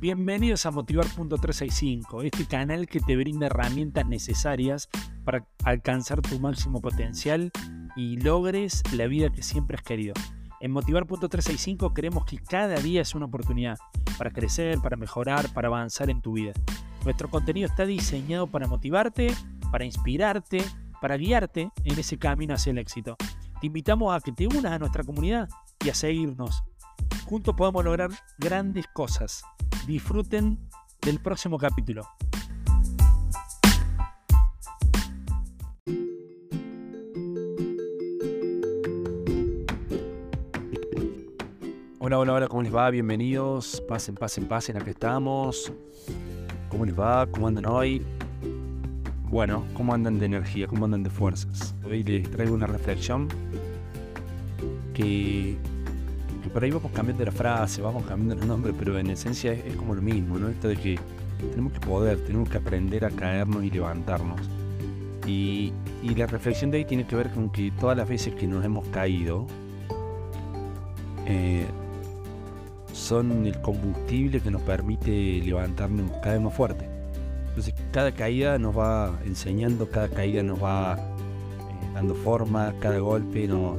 Bienvenidos a Motivar.365, este canal que te brinda herramientas necesarias para alcanzar tu máximo potencial y logres la vida que siempre has querido. En Motivar.365 creemos que cada día es una oportunidad para crecer, para mejorar, para avanzar en tu vida. Nuestro contenido está diseñado para motivarte, para inspirarte, para guiarte en ese camino hacia el éxito. Te invitamos a que te unas a nuestra comunidad y a seguirnos. Juntos podemos lograr grandes cosas. Disfruten del próximo capítulo. Hola, hola, hola, ¿cómo les va? Bienvenidos. Pasen, pasen, pasen, aquí estamos. ¿Cómo les va? ¿Cómo andan hoy? Bueno, ¿cómo andan de energía? ¿Cómo andan de fuerzas? Hoy les traigo una reflexión que por ahí vamos cambiando la frase, vamos cambiando el nombre, pero en esencia es, como lo mismo, ¿no? Esto de que tenemos que poder, tenemos que aprender a caernos y levantarnos. Y, la reflexión de ahí tiene que ver con que todas las veces que nos hemos caído eh, son el combustible que nos permite levantarnos cada vez más fuerte. Entonces cada caída nos va enseñando, cada caída nos va eh, dando forma, cada golpe nos,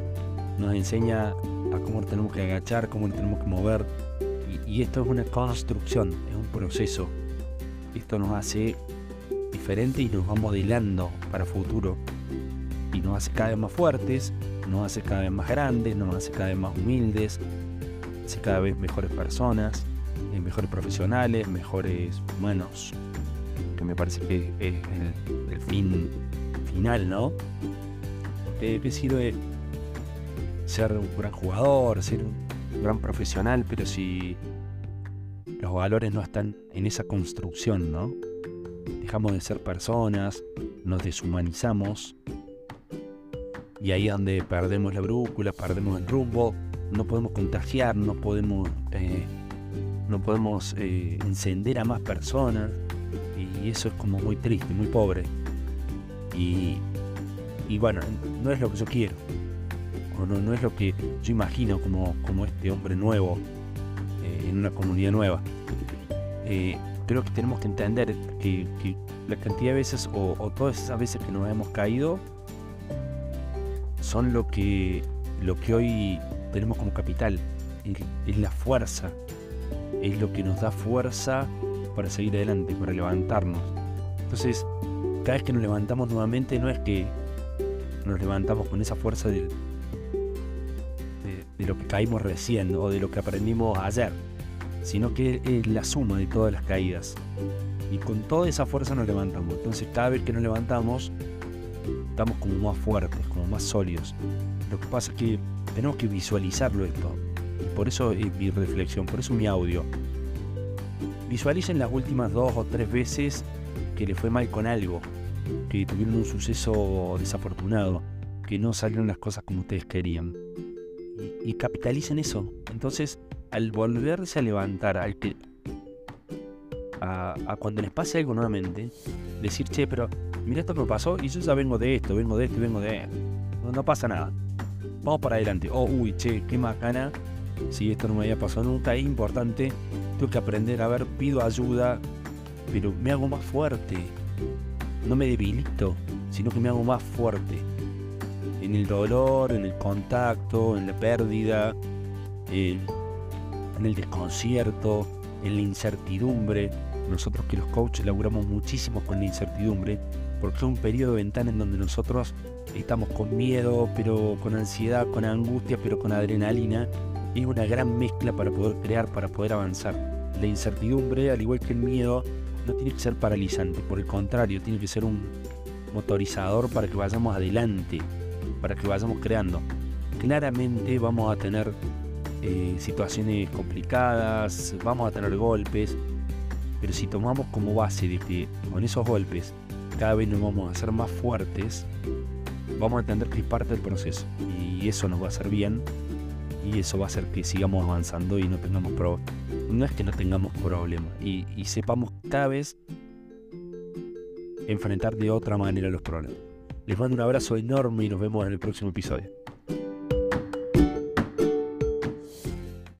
nos enseña a cómo tenemos que agachar, cómo tenemos que mover. Y, esto es una construcción, es un proceso. Esto nos hace diferente y nos va modelando para futuro. Y nos hace cada vez más fuertes, nos hace cada vez más grandes, nos hace cada vez más humildes, hace cada vez mejores personas, eh, mejores profesionales, mejores humanos. Que me parece que es el, fin final, ¿no? ¿Qué sirve ser un gran jugador, ser un gran profesional, pero si los valores no están en esa construcción, ¿no? Dejamos de ser personas, nos deshumanizamos y ahí es donde perdemos la brújula, perdemos el rumbo, no podemos contagiar, no podemos, eh, no podemos eh, encender a más personas y eso es como muy triste, muy pobre. Y, y bueno, no es lo que yo quiero no, es lo que yo imagino como, como este hombre nuevo eh, en una comunidad nueva. Eh, creo que tenemos que entender que, la cantidad de veces o, todas esas veces que nos hemos caído son lo que, lo que hoy tenemos como capital, es, la fuerza, es lo que nos da fuerza para seguir adelante, para levantarnos. Entonces, cada vez que nos levantamos nuevamente no es que nos levantamos con esa fuerza de, de lo que caímos recién o de lo que aprendimos ayer, sino que es la suma de todas las caídas. Y con toda esa fuerza nos levantamos. Entonces cada vez que nos levantamos, estamos como más fuertes, como más sólidos. Lo que pasa es que tenemos que visualizarlo esto. Y por eso es mi reflexión, por eso mi audio. Visualicen las últimas dos o tres veces que le fue mal con algo, que tuvieron un suceso desafortunado, que no salieron las cosas como ustedes querían y, capitalicen eso. Entonces, al volverse a levantar, al a, a, cuando les pase algo nuevamente, decir, che, pero mira esto que me pasó y yo ya vengo de esto, vengo de esto y vengo de esto. No, pasa nada. Vamos para adelante. Oh, uy, che, qué macana. Si esto no me había pasado nunca, es importante. Tengo que aprender a ver, pido ayuda, pero me hago más fuerte. No me debilito, sino que me hago más fuerte en el dolor, en el contacto, en la pérdida, en, el desconcierto, en la incertidumbre. Nosotros que los coaches laburamos muchísimo con la incertidumbre, porque es un periodo de ventana en donde nosotros estamos con miedo, pero con ansiedad, con angustia, pero con adrenalina. Es una gran mezcla para poder crear, para poder avanzar. La incertidumbre, al igual que el miedo, no tiene que ser paralizante, por el contrario, tiene que ser un motorizador para que vayamos adelante, para que vayamos creando. Claramente vamos a tener eh, situaciones complicadas, vamos a tener golpes, pero si tomamos como base de que con esos golpes cada vez nos vamos a hacer más fuertes, vamos a entender que es parte del proceso y eso nos va a hacer bien y eso va a hacer que sigamos avanzando y no tengamos problemas. No es que no tengamos problemas y, y sepamos cada vez enfrentar de otra manera los problemas. Les mando un abrazo enorme y nos vemos en el próximo episodio.